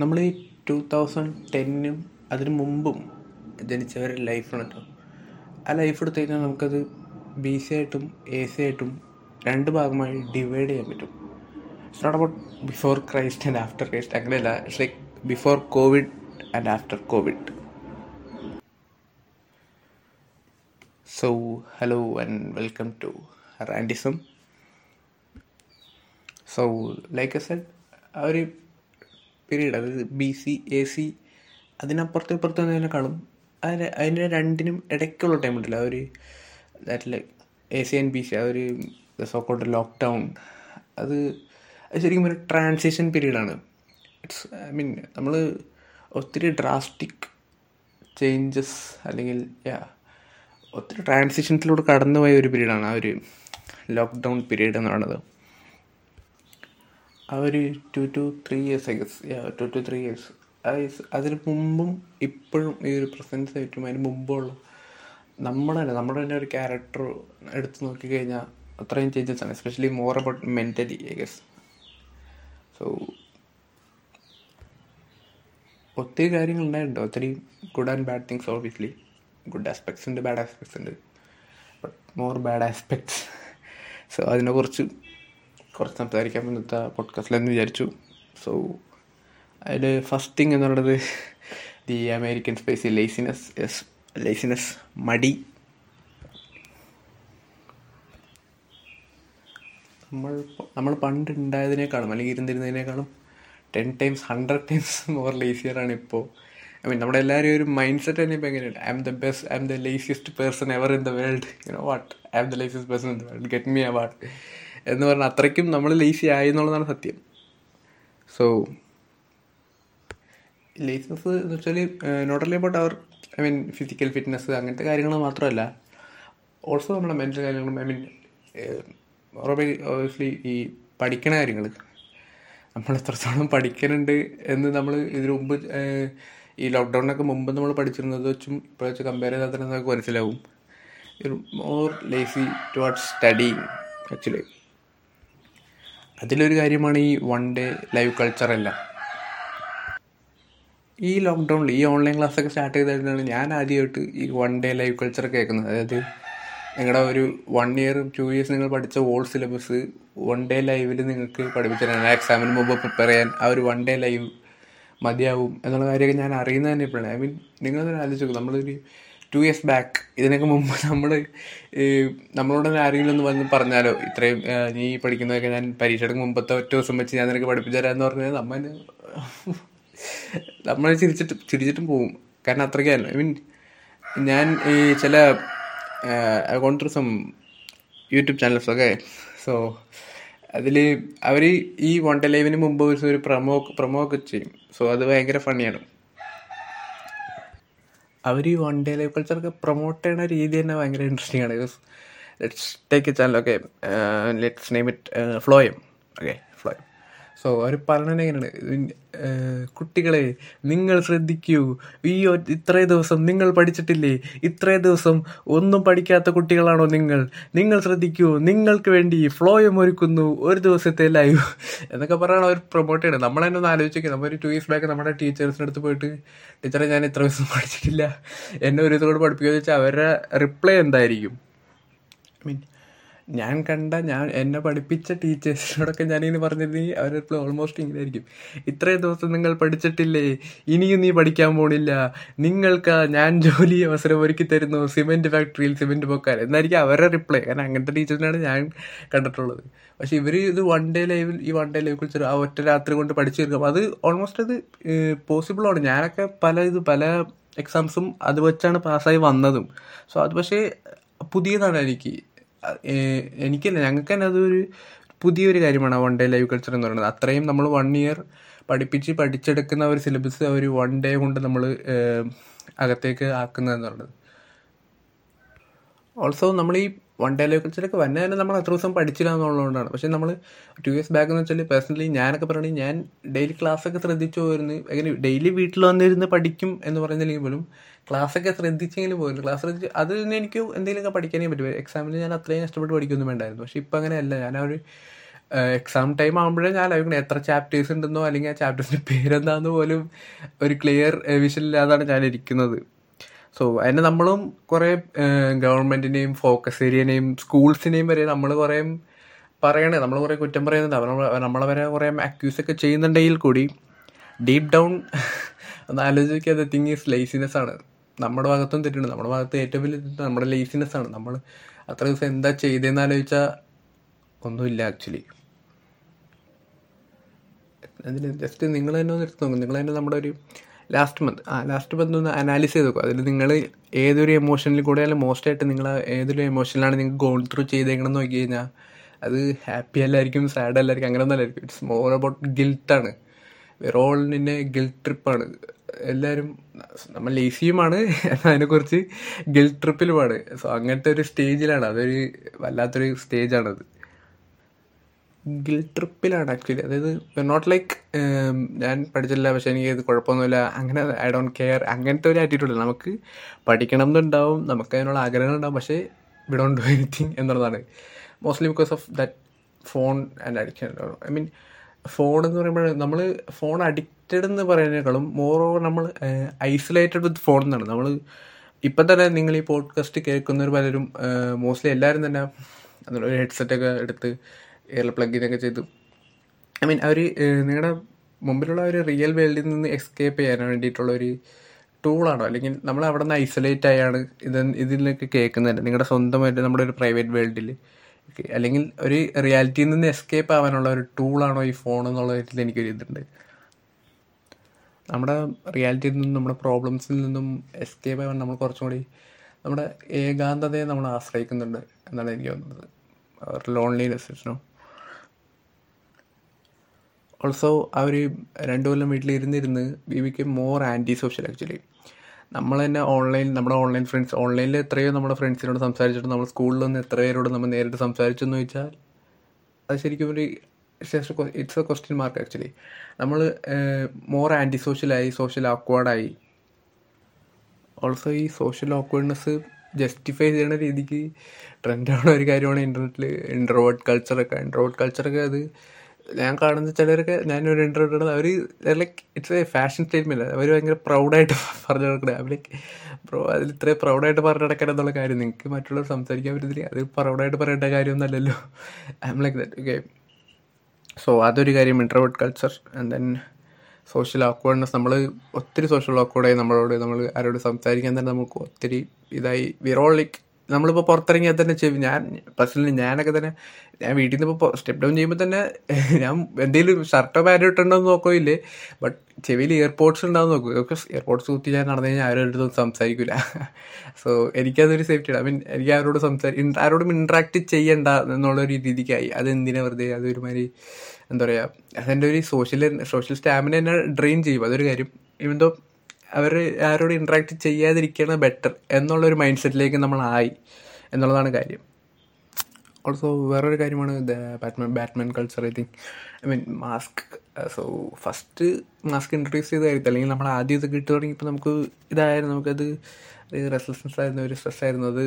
നമ്മൾ ഈ two thousand ടെന്നും അതിന് മുമ്പും ജനിച്ചവരുടെ ലൈഫാണ് കേട്ടോ ആ ലൈഫ് എടുത്തു കഴിഞ്ഞാൽ നമുക്കത് ബി സി ആയിട്ടും എ സി ആയിട്ടും രണ്ട് ഭാഗമായി ഡിവൈഡ് ചെയ്യാൻ പറ്റും. It's not about before Christ and after Christ അങ്ങനെയല്ല. It's like before Covid and after Covid so hello and welcome to Randism so like A Z ഒരു പീരീഡ് അതായത് B C A C അതിനപ്പുറത്തും ഇപ്പുറത്തും എന്നതിനേക്കാളും അതിന് അതിന്റെ രണ്ടിനും ഇടയ്ക്കുള്ള ടൈം ഉണ്ടല്ലോ. ആ ഒരു that A C and B C ആ ഒരു സോക്കോട്ട് ലോക്ക്ഡൗൺ അത് ശരിക്കും ഒരു ട്രാൻസിഷൻ പീരീഡാണ് ഇറ്റ്സ് ഐ മീൻ നമ്മൾ ഒത്തിരി ഡ്രാസ്റ്റിക് ചേഞ്ചസ് അല്ലെങ്കിൽ ഒത്തിരി ട്രാൻസിഷൻസിലൂടെ കടന്നുപോയ ഒരു പീരീഡാണ് ആ ഒരു ലോക്ക്ഡൗൺ പീരീഡ് എന്ന് പറയുന്നത്. ആ ഒരു two two three years I guess two two three years അതിന് മുമ്പും ഇപ്പോഴും ഈ ഒരു പ്രസൻസ് ആയിട്ടും അതിന് മുമ്പുള്ള നമ്മുടെ തന്നെ നമ്മുടെ തന്നെ ഒരു ക്യാരക്ടർ എടുത്ത് നോക്കിക്കഴിഞ്ഞാൽ അത്രയും ചേഞ്ചസ് ആണ്. Especially more about mentally I guess so ഒത്തിരി കാര്യങ്ങൾ ഉണ്ടായിട്ടുണ്ട്. ഒത്തിരി good and bad things obviously good aspects ഉണ്ട് ബാഡ് ആസ്പെക്ട്സ് ഉണ്ട്. But more bad aspects so അതിനെക്കുറിച്ച് കുറച്ച് സംസാരിക്കാൻ ഇന്നത്തെ പോഡ്കാസ്റ്റിലെന്ന് വിചാരിച്ചു. സോ അതിൽ ഫസ്റ്റ് തിങ് എന്ന് പറയുന്നത് the American space laziness S laziness മടി. നമ്മൾ നമ്മൾ പണ്ട് ഉണ്ടായതിനേക്കാളും അല്ലെങ്കിൽ ഇരുന്നിരുന്നതിനേക്കാളും ten times hundred times more ലേസിയറാണ് ഇപ്പോൾ ഐ മീൻ നമ്മുടെ എല്ലാവരും ഒരു മൈൻഡ് സെറ്റ് തന്നെ ഇപ്പോൾ എങ്ങനെയുണ്ട്? I am the best I am the laziest person ever in the world you know what I am the laziest person in the world get me award എന്ന് പറഞ്ഞാൽ അത്രയ്ക്കും നമ്മൾ ലേസി ആയി എന്നുള്ളതാണ് സത്യം. സോ ലേസിനെസ് എന്ന് വെച്ചാൽ not only about our I mean physical fitness അങ്ങനത്തെ കാര്യങ്ങൾ മാത്രമല്ല ഓൾസോ നമ്മുടെ മെന്റൽ കാര്യങ്ങളും ഐ മീൻ ഓബിയസ്ലി ഈ പഠിക്കണ കാര്യങ്ങൾ നമ്മൾ എത്രത്തോളം പഠിക്കുന്നുണ്ട് എന്ന് നമ്മൾ ഇതിനു മുമ്പ് ഈ ലോക്ക്ഡൗണിനൊക്കെ മുമ്പ് നമ്മൾ പഠിച്ചിരുന്നത് വെച്ചും ഇപ്പോൾ വെച്ച് കമ്പയർ ചെയ്താൽ തന്നെ നമുക്ക് മനസ്സിലാവും. More lazy towards study actually അതിലൊരു കാര്യമാണ് ഈ വൺ ഡേ ലൈവ് കൾച്ചർ ഈ ലോക്ക്ഡൗണിൽ ഈ ഓൺലൈൻ ക്ലാസ്സൊക്കെ സ്റ്റാർട്ട് ചെയ്തിട്ടാണ് ഞാൻ ആദ്യമായിട്ട് ഈ വൺ ഡേ ലൈവ് കൾച്ചർ കേൾക്കുന്നത്. അതായത് നിങ്ങളുടെ ഒരു വൺ ഇയർ ടു ഇയേഴ്സ് നിങ്ങൾ പഠിച്ച ഓൾ സിലബസ് വൺ ഡേ ലൈവിൽ നിങ്ങൾക്ക് പഠിപ്പിച്ചു എക്സാമിന് മുമ്പ് പ്രിപ്പയർ ചെയ്യാൻ ആ ഒരു വൺ ഡേ ലൈവ് മതിയാവും എന്നുള്ള കാര്യമൊക്കെ ഞാൻ അറിയുന്നത് തന്നെ ഇപ്പോഴാണ്. ഐ മീൻ നിങ്ങളതൊരു ആലോചിച്ചു നമ്മളൊരു ടു ഇയേഴ്സ് ബാക്ക് ഇതിനൊക്കെ മുമ്പ് നമ്മൾ നമ്മളോട് ആരെങ്കിലും ഒന്ന് വന്ന് പറഞ്ഞാലോ? ഇത്രയും നീ പഠിക്കുന്നതൊക്കെ ഞാൻ പരീക്ഷയുടെ മുമ്പത്തെ ഒറ്റ ദിവസം വെച്ച് ഞാൻ നിനക്ക് പഠിപ്പിച്ചു തരാമെന്ന് പറഞ്ഞാൽ നമ്മൾ നമ്മൾ ചിരിച്ചിട്ട് ചിരിച്ചിട്ടും പോവും. കാരണം അത്രയ്ക്കായിരുന്നു ഐ മീൻ ഞാൻ ഈ ചില അക്കൗണ്ട് ത്രൂ യൂട്യൂബ് ചാനൽസ് ഒക്കെ. സോ അതിൽ അവർ ഈ വൺ ഡേ ലൈവിന് മുമ്പ് ഒരു പ്രൊമോ പ്രൊമോ ഒക്കെ ചെയ്യും. സോ അത് ഭയങ്കര ഫണിയാണ് അവർ ഈ വൺ ഡേ ലൈവ് കൾച്ചറൊക്കെ പ്രൊമോട്ട് ചെയ്യുന്ന രീതി തന്നെ ഭയങ്കര ഇൻട്രസ്റ്റിംഗ് ആണ്. Let's take a channel okay let's name it Phloem okay so അവർ പറഞ്ഞത് എങ്ങനെയാണ്? കുട്ടികളെ നിങ്ങൾ ശ്രദ്ധിക്കൂ. ഈ ഇത്രേ ദിവസം നിങ്ങൾ പഠിച്ചിട്ടില്ലേ? ഇത്രേ ദിവസം ഒന്നും പഠിക്കാത്ത കുട്ടികളാണോ നിങ്ങൾ? നിങ്ങൾ ശ്രദ്ധിക്കൂ. നിങ്ങൾക്ക് വേണ്ടി ഫ്ലോയം ഒരുക്കുന്നു ഒരു ദിവസത്തെ ലൈവ് എന്നൊക്കെ പറയണം അവർ പ്രൊമോട്ട് ചെയ്യണം നമ്മൾ തന്നെ ഒന്ന് ആലോചിക്കുക നമ്മൾ ഒരു ടു ഇയേഴ്സ് ബാക്ക് നമ്മുടെ ടീച്ചേഴ്സിന്റെ അടുത്ത് പോയിട്ട് ടീച്ചറെ ഞാൻ ഇത്ര ദിവസം പഠിച്ചിട്ടില്ല. എന്നെ ഒരു ദിവസം പഠിപ്പിക്കുക ചോദിച്ചാൽ അവരുടെ റിപ്ലൈ എന്തായിരിക്കും? മീൻ ഞാൻ കണ്ട ഞാൻ എന്നെ പഠിപ്പിച്ച ടീച്ചേഴ്സിനോടൊക്കെ ഞാനിങ്ങനെ പറഞ്ഞിരുന്നെങ്കിൽ അവരുടെ ഓൾമോസ്റ്റ് ഇങ്ങനെ ആയിരിക്കും ഇത്രയും ദിവസം നിങ്ങൾ പഠിച്ചിട്ടില്ലേ? ഇനിയും നീ പഠിക്കാൻ പോണില്ല. നിങ്ങൾക്ക് ഞാൻ ജോലി അവസരം ഒരുക്കി തരുന്നു സിമെന്റ് ഫാക്ടറിയിൽ സിമെന്റ് പൊക്കാൻ എന്നായിരിക്കും അവരുടെ റിപ്ലൈ കാരണം അങ്ങനത്തെ ടീച്ചേഴ്സിനാണ് ഞാൻ കണ്ടിട്ടുള്ളത്. പക്ഷെ ഇവർ ഇത് വൺ ഡേ ലൈവിൽ ഈ വൺ ഡേ ലൈവ് കുറിച്ച് ആ ഒറ്റ രാത്രി കൊണ്ട് പഠിച്ചു തീർക്കും. അത് ഓൾമോസ്റ്റ് അത് പോസിബിളാണ് ഞാനൊക്കെ പല ഇത് പല എക്സാംസും അത് വെച്ചാണ് പാസ്സായി വന്നതും. സോ അത് പക്ഷേ പുതിയതാണ് എനിക്ക്. എനിക്കല്ല ഞങ്ങൾക്ക് തന്നെ അതൊരു പുതിയൊരു കാര്യമാണ് വൺ ഡേ ലൈവ് കൾച്ചർ എന്ന് പറയുന്നത്. അത്രയും നമ്മൾ വൺ ഇയർ പഠിപ്പിച്ച് പഠിച്ചെടുക്കുന്ന ഒരു സിലബസ് ഒരു വൺ ഡേ കൊണ്ട് നമ്മൾ അകത്തേക്ക് ആക്കുന്നതെന്ന് പറയുന്നത്. ഓൾസോ നമ്മൾ ഈ വൺ ഡേ ലൈവ് കൾച്ചറൊക്കെ വന്നെ തന്നെ നമ്മൾ അത്ര ദിവസം പഠിച്ചില്ല എന്നുള്ളതുകൊണ്ടാണ്. പക്ഷേ നമ്മൾ ടു ഇയേഴ്സ് ബാക്ക് എന്ന് വെച്ചാൽ പേഴ്സണലി ഞാനൊക്കെ പറയുകയാണെങ്കിൽ ഞാൻ ഡെയിലി ക്ലാസ്സൊക്കെ ശ്രദ്ധിച്ചു പോയിരുന്നു എങ്ങനെ ഡെയിലി വീട്ടിൽ വന്നിരുന്ന് പഠിക്കും എന്ന് പറയുന്നില്ലെങ്കിൽ പോലും ക്ലാസ്സൊക്കെ ശ്രദ്ധിച്ചെങ്കിലും പോയിരുന്നു ക്ലാസ് ശ്രദ്ധിച്ച് അത് തന്നെ എനിക്ക് എന്തെങ്കിലുമൊക്കെ പഠിക്കാനേ പറ്റും. എക്സാമിന് ഞാൻ അത്രയും കഷ്ടപ്പെട്ട് പഠിക്കൊന്നും വേണ്ടായിരുന്നു. പക്ഷേ ഇപ്പം അങ്ങനെയല്ല. ഞാൻ ഒരു എക്സാം ടൈം ആകുമ്പോഴേ ഞാൻ ആലോചിക്കണം എത്ര ചാപ്റ്റേഴ്സ് ഉണ്ടെന്നോ അല്ലെങ്കിൽ ആ ചാപ്റ്റേഴ്സിന്റെ പേരെന്താണെന്ന് പോലും ഒരു ക്ലിയർ വിഷൻ ഇല്ലാതാണ് ഞാൻ ഇരിക്കുന്നത്. സോ അതിന് നമ്മളും കുറേ ഗവൺമെന്റിനെയും ഫോക്കസ് ഏരിയനെയും സ്കൂൾസിനെയും വരെ നമ്മൾ കുറേ പറയണേ. നമ്മൾ കുറേ കുറ്റം പറയുന്നുണ്ട്. അവർ നമ്മളെ വരെ കുറേ അക്യൂസ് ഒക്കെ ചെയ്യുന്നുണ്ടെങ്കിൽ കൂടി ഡീപ്പ് ഡൗൺ ഒന്ന് ആലോചിക്കാതെ തിങ് ഈസ് ലേസിനെസ് ആണ്. നമ്മുടെ ഭാഗത്തും തെറ്റുണ്ട്. നമ്മുടെ ഭാഗത്ത് ഏറ്റവും വലിയ തെറ്റ് നമ്മുടെ ലേസിനെസ് ആണ്. നമ്മൾ അത്ര ദിവസം എന്താ ചെയ്തതെന്ന് ആലോചിച്ചാൽ ഒന്നുമില്ല ആക്ച്വലി അതിന് ജസ്റ്റ് നിങ്ങൾ തന്നെ ഒന്ന് എടുത്ത് നോക്കും. നിങ്ങൾ തന്നെ നമ്മുടെ ഒരു ലാസ്റ്റ് മന്ത് ആ ലാസ്റ്റ് മന്ത് ഒന്ന് അനാലിസ് ചെയ്ത് നോക്കുക അതിൽ നിങ്ങൾ ഏതൊരു എമോഷനിൽ കൂടെ അല്ലെങ്കിൽ മോസ്റ്റ് ആയിട്ട് നിങ്ങൾ ഏതൊരു എമോഷനിലാണ് നിങ്ങൾ ഗോൾ ത്രൂ ചെയ്തേക്കണം നോക്കി കഴിഞ്ഞാൽ അത് ഹാപ്പി അല്ലായിരിക്കും സാഡ് അല്ലായിരിക്കും അങ്ങനെ ഒന്നല്ലായിരിക്കും ഇറ്റ്സ് മോർ അബൌട്ട് ഗിൽട്ടാണ് വേറെ നിന്നെ ഗിൽട്ട് ട്രിപ്പാണ് എല്ലാവരും നമ്മൾ ലേസിയുമാണ് അതിനെക്കുറിച്ച് ഗിൽട്ട് ട്രിപ്പിലുമാണ് സോ അങ്ങനത്തെ ഒരു സ്റ്റേജിലാണ് അതൊരു വല്ലാത്തൊരു സ്റ്റേജാണത് ഗിൽ ട്രിപ്പിലാണ് ആക്ച്വലി അതായത് നോട്ട് ലൈക്ക് ഞാൻ പഠിച്ചില്ല പക്ഷേ എനിക്ക് ഇത് കുഴപ്പമൊന്നുമില്ല അങ്ങനെ ഐ ഡോണ്ട് കെയർ അങ്ങനത്തെ ഒരു ആറ്റിറ്റ്യൂഡ് നമുക്ക് പഠിക്കണം എന്നുണ്ടാവും നമുക്ക് അതിനുള്ള ആഗ്രഹം ഉണ്ടാവും പക്ഷേ വി ഡോണ്ട് ഡു എനിത്തിങ് എന്നുള്ളതാണ്. Mostly because of that phone and addiction I mean phone എന്ന് പറയുമ്പോൾ നമ്മൾ ഫോൺ അഡിക്റ്റഡ് എന്ന് പറയുന്നതിനേക്കാളും മോർ ഓവർ നമ്മൾ ഐസൊലേറ്റഡ് വിത്ത് ഫോൺ എന്നാണ്. നമ്മൾ ഇപ്പം തന്നെ നിങ്ങൾ ഈ പോഡ്കാസ്റ്റ് കേൾക്കുന്നവർ പലരും മോസ്റ്റ്ലി എല്ലാവരും തന്നെ ഒരു ഹെഡ്സെറ്റൊക്കെ എടുത്ത് എയർ പ്ലഗിനൊക്കെ ചെയ്തു. ഐ മീൻ അവർ നിങ്ങളുടെ മുമ്പിലുള്ള ഒരു റിയൽ വേൾഡിൽ നിന്ന് എസ്കേപ്പ് ചെയ്യാൻ വേണ്ടിയിട്ടുള്ള ഒരു ടൂളാണോ അല്ലെങ്കിൽ നമ്മൾ അവിടെ നിന്ന് ഐസൊലേറ്റ് ആയാണ് ഇത് ഇതിലൊക്കെ കേൾക്കുന്നത് നിങ്ങളുടെ സ്വന്തമായിട്ട് നമ്മുടെ ഒരു പ്രൈവറ്റ് വേൾഡിൽ അല്ലെങ്കിൽ ഒരു റിയാലിറ്റിയിൽ നിന്ന് എസ്കേപ്പ് ആവാനുള്ള ഒരു ടൂളാണോ ഈ ഫോൺ എന്നുള്ള കാര്യത്തിൽ എനിക്കൊരു ഇതുണ്ട്. നമ്മുടെ റിയാലിറ്റിയിൽ നിന്നും നമ്മുടെ പ്രോബ്ലംസിൽ നിന്നും എസ്കേപ്പ് ആവാൻ നമ്മൾ കുറച്ചും കൂടി നമ്മുടെ ഏകാന്തതയെ നമ്മൾ ആശ്രയിക്കുന്നുണ്ട് എന്നാണ് എനിക്ക് തോന്നുന്നത്. ലോൺലിനെസ് നോ ഓൾസോ അവർ രണ്ടു കൊല്ലം വീട്ടിലിരുന്നിരുന്ന് we become more anti social actually നമ്മൾ തന്നെ ഓൺലൈൻ നമ്മുടെ ഓൺലൈൻ ഫ്രണ്ട്സ് ഓൺലൈനിൽ എത്രയോ നമ്മുടെ ഫ്രണ്ട്സിനോട് സംസാരിച്ചിട്ട് നമ്മൾ സ്കൂളിൽ നിന്ന് എത്ര പേരോട് നമ്മൾ നേരിട്ട് സംസാരിച്ചെന്ന് ചോദിച്ചാൽ അത് ശരിക്കും ഒരു it's a question mark actually നമ്മൾ മോർ ആന്റി സോഷ്യലായി സോഷ്യൽ ആക്വേർഡായി ഓൾസോ ഈ സോഷ്യൽ ഓക്വേർഡ്നെസ് ജസ്റ്റിഫൈ ചെയ്യുന്ന രീതിക്ക് ട്രെൻഡാണ് ഒരു കാര്യമാണ് ഇന്റർനെറ്റിൽ ഇൻട്രോവേർട്ട് കൾച്ചറൊക്കെ ഇൻട്രോവേർട്ട് കൾച്ചറൊക്കെ അത് ഞാൻ കാണുന്ന ചിലരൊക്കെ ഞാനൊരു interview our like it's a fashion statement അവർ ഭയങ്കര പ്രൗഡായിട്ട് പറഞ്ഞു നടക്കണേ അവർ ലൈക്ക് ബ്രോ അതിൽ ഇത്രയും പ്രൗഡായിട്ട് പറഞ്ഞു നടക്കണം എന്നുള്ള കാര്യം നിങ്ങൾക്ക് മറ്റുള്ളവർ സംസാരിക്കാൻ പറ്റത്തില്ല. അത് പ്രൗഡായിട്ട് പറയേണ്ട കാര്യമൊന്നുമല്ലല്ലോ. I am like that okay so അതൊരു കാര്യം introvert culture and then social awkwardness നമ്മൾ ഒത്തിരി സോഷ്യൽ ഓക്വേർഡായി നമ്മളോട് നമ്മൾ ആരോട് സംസാരിക്കാൻ തന്നെ നമുക്ക് ഒത്തിരി ഇതായി. വിറോൾ ലൈക്ക് നമ്മളിപ്പോൾ പുറത്തിറങ്ങിയാൽ തന്നെ ചെവി ഞാൻ പേഴ്സണലി ഞാനൊക്കെ തന്നെ ഞാൻ വീട്ടിൽ നിന്ന് ഇപ്പോൾ സ്റ്റെപ്പ് ഡൗൺ ചെയ്യുമ്പോൾ തന്നെ ഞാൻ എന്തെങ്കിലും ഷർട്ടോ പാന്റോ ഇട്ടുണ്ടോ എന്ന് നോക്കില്ലേ ബട്ട് ചെവിയിൽ ഇയർപോഡ്സ് ഉണ്ടാവും നോക്കും. ബിക്കോസ് ഇയർപോഡ്സ് കുത്തി ഞാൻ നടന്നു കഴിഞ്ഞാൽ ആരും സംസാരിക്കില്ല സോ എനിക്കതൊരു സേഫ്റ്റി ഐ മീൻ എനിക്ക് ആരോട് സംസാരി ആരോടും ഇൻട്രാക്ട് ചെയ്യണ്ട എന്നുള്ളൊരു രീതിക്കായി. അതെന്തിനാ വെറുതെ അതൊരുമാതിരി എന്താ പറയുക അതെന്റെ ഒരു സോഷ്യൽ സോഷ്യൽ സ്റ്റാമിന എന്നെ ഡ്രെയിൻ ചെയ്യും. അതൊരു കാര്യം. ഇവന്തോ അവർ ആരോട് ഇൻട്രാക്ട് ചെയ്യാതിരിക്കുകയാണ് ബെറ്റർ എന്നുള്ളൊരു മൈൻഡ് സെറ്റിലേക്ക് നമ്മളായി എന്നുള്ളതാണ് കാര്യം. ഓൾസോ വേറൊരു കാര്യമാണ് Batman Batman culture I think I mean mask so first mask introduce ചെയ്ത കാര്യത്തിൽ അല്ലെങ്കിൽ നമ്മൾ ആദ്യം ഇത് കിട്ടു തുടങ്ങിയപ്പോൾ നമുക്ക് ഇതായിരുന്നു. നമുക്കത് റെസിസ്റ്റൻസ് ആയിരുന്നു ഒരു സ്ട്രെസ് ആയിരുന്നു. അത്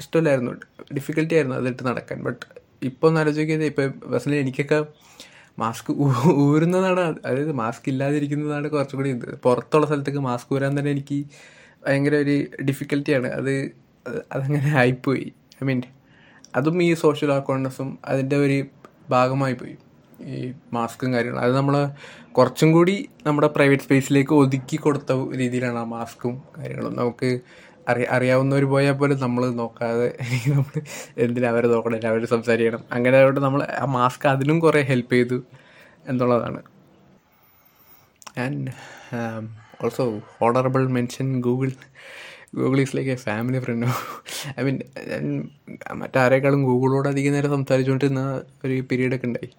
ഇഷ്ടമില്ലായിരുന്നു. ഡിഫിക്കൽട്ടി ആയിരുന്നു അതിട്ട് നടക്കാൻ. ബട്ട് ഇപ്പോൾ ഒന്ന് ആലോചിക്കുന്നത് ഇപ്പോൾ പേഴ്സണലി എനിക്കൊക്കെ മാസ്ക് ഊരുന്നതാണ്. അതായത് മാസ്ക് ഇല്ലാതിരിക്കുന്നതാണ് കുറച്ചുകൂടി ഇത്. പുറത്തുള്ള സ്ഥലത്തേക്ക് മാസ്ക് ഊരാൻ തന്നെ എനിക്ക് ഭയങ്കര ഒരു ഡിഫിക്കൽറ്റിയാണ് അത് അതങ്ങനെ ആയിപ്പോയി. ഐ മീൻ അതും ഈ സോഷ്യൽ അക്കൗണ്ടസും അതിന്റെ ഒരു ഭാഗമായി പോയി ഈ മാസ്കും കാര്യങ്ങളും. അത് നമ്മൾ കുറച്ചും കൂടി നമ്മുടെ പ്രൈവറ്റ് സ്പേസിലേക്ക് ഒതുക്കി കൊടുത്ത രീതിയിലാണ് ആ മാസ്കും കാര്യങ്ങളും. നമുക്ക് അറിയ അറിയാവുന്നവർ പോയാൽ പോലും നമ്മൾ നോക്കാതെ നമ്മൾ എന്തിനാ അവരെ നോക്കണം? അവർ സംസാരിക്കണം. അങ്ങനെ അതുകൊണ്ട് നമ്മൾ ആ മാസ്ക് അതിനും കുറേ ഹെൽപ്പ് ചെയ്തു എന്നുള്ളതാണ്. And also honourable mention Google Google is like a family friend I mean മറ്റാരേക്കാളും ഗൂഗിളോട് അധികം നേരം സംസാരിച്ചുകൊണ്ടിരുന്ന ഒരു പീരീഡൊക്കെ ഉണ്ടായി.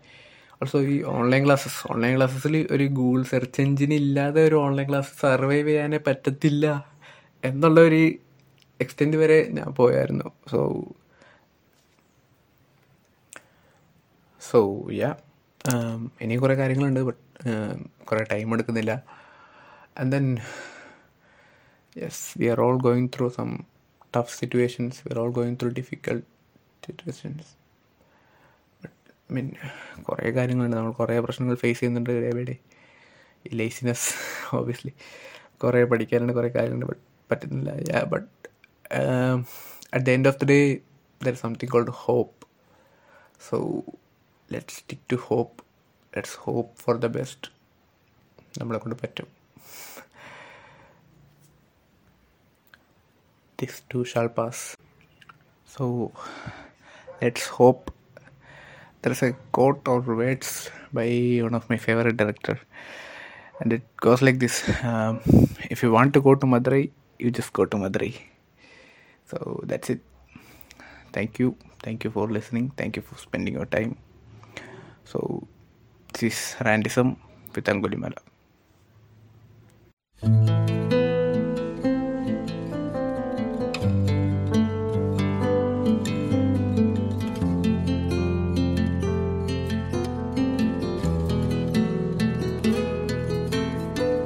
ഓൾസോ ഈ ഓൺലൈൻ ക്ലാസ്സസ് ഓൺലൈൻ ക്ലാസ്സസിൽ ഒരു ഗൂഗിൾ സെർച്ച് എഞ്ചിൻ ഇല്ലാതെ ഒരു ഓൺലൈൻ ക്ലാസ് സർവൈവ് ചെയ്യാനേ പറ്റത്തില്ല. എന്നുള്ള ഒരു എക്സ്റ്റെൻഡ് വരെ ഞാൻ പോയായിരുന്നു. സോ സോ യാ ഇനി കുറേ കാര്യങ്ങളുണ്ട് ബട്ട് കുറേ ടൈം എടുക്കുന്നില്ല. And then yes we are all going through some tough situations we are all going through difficult situations but mean കുറേ കാര്യങ്ങളുണ്ട്. നമ്മൾ കുറേ പ്രശ്നങ്ങൾ ഫേസ് ചെയ്യുന്നുണ്ട് ഡേ ഈ ലേസിനെസ് ഓബിയസ്ലി കുറേ പഠിക്കാനുണ്ട് കുറേ കാര്യങ്ങളുണ്ട് but പറ്റുന്നില്ല yeah but at the end of the day there something called hope so let stick to hope let's hope for the best നമ്മളെ കൊണ്ട് പറ്റും this too shall pass. So let's hope. There's a quote or words by one of my favorite director, and it goes like this: um, If you want to go to Madurai, you just go to Madurai. So that's it. Thank you, thank you for listening. Thank you for spending your time. So this is Randism with Angulimala.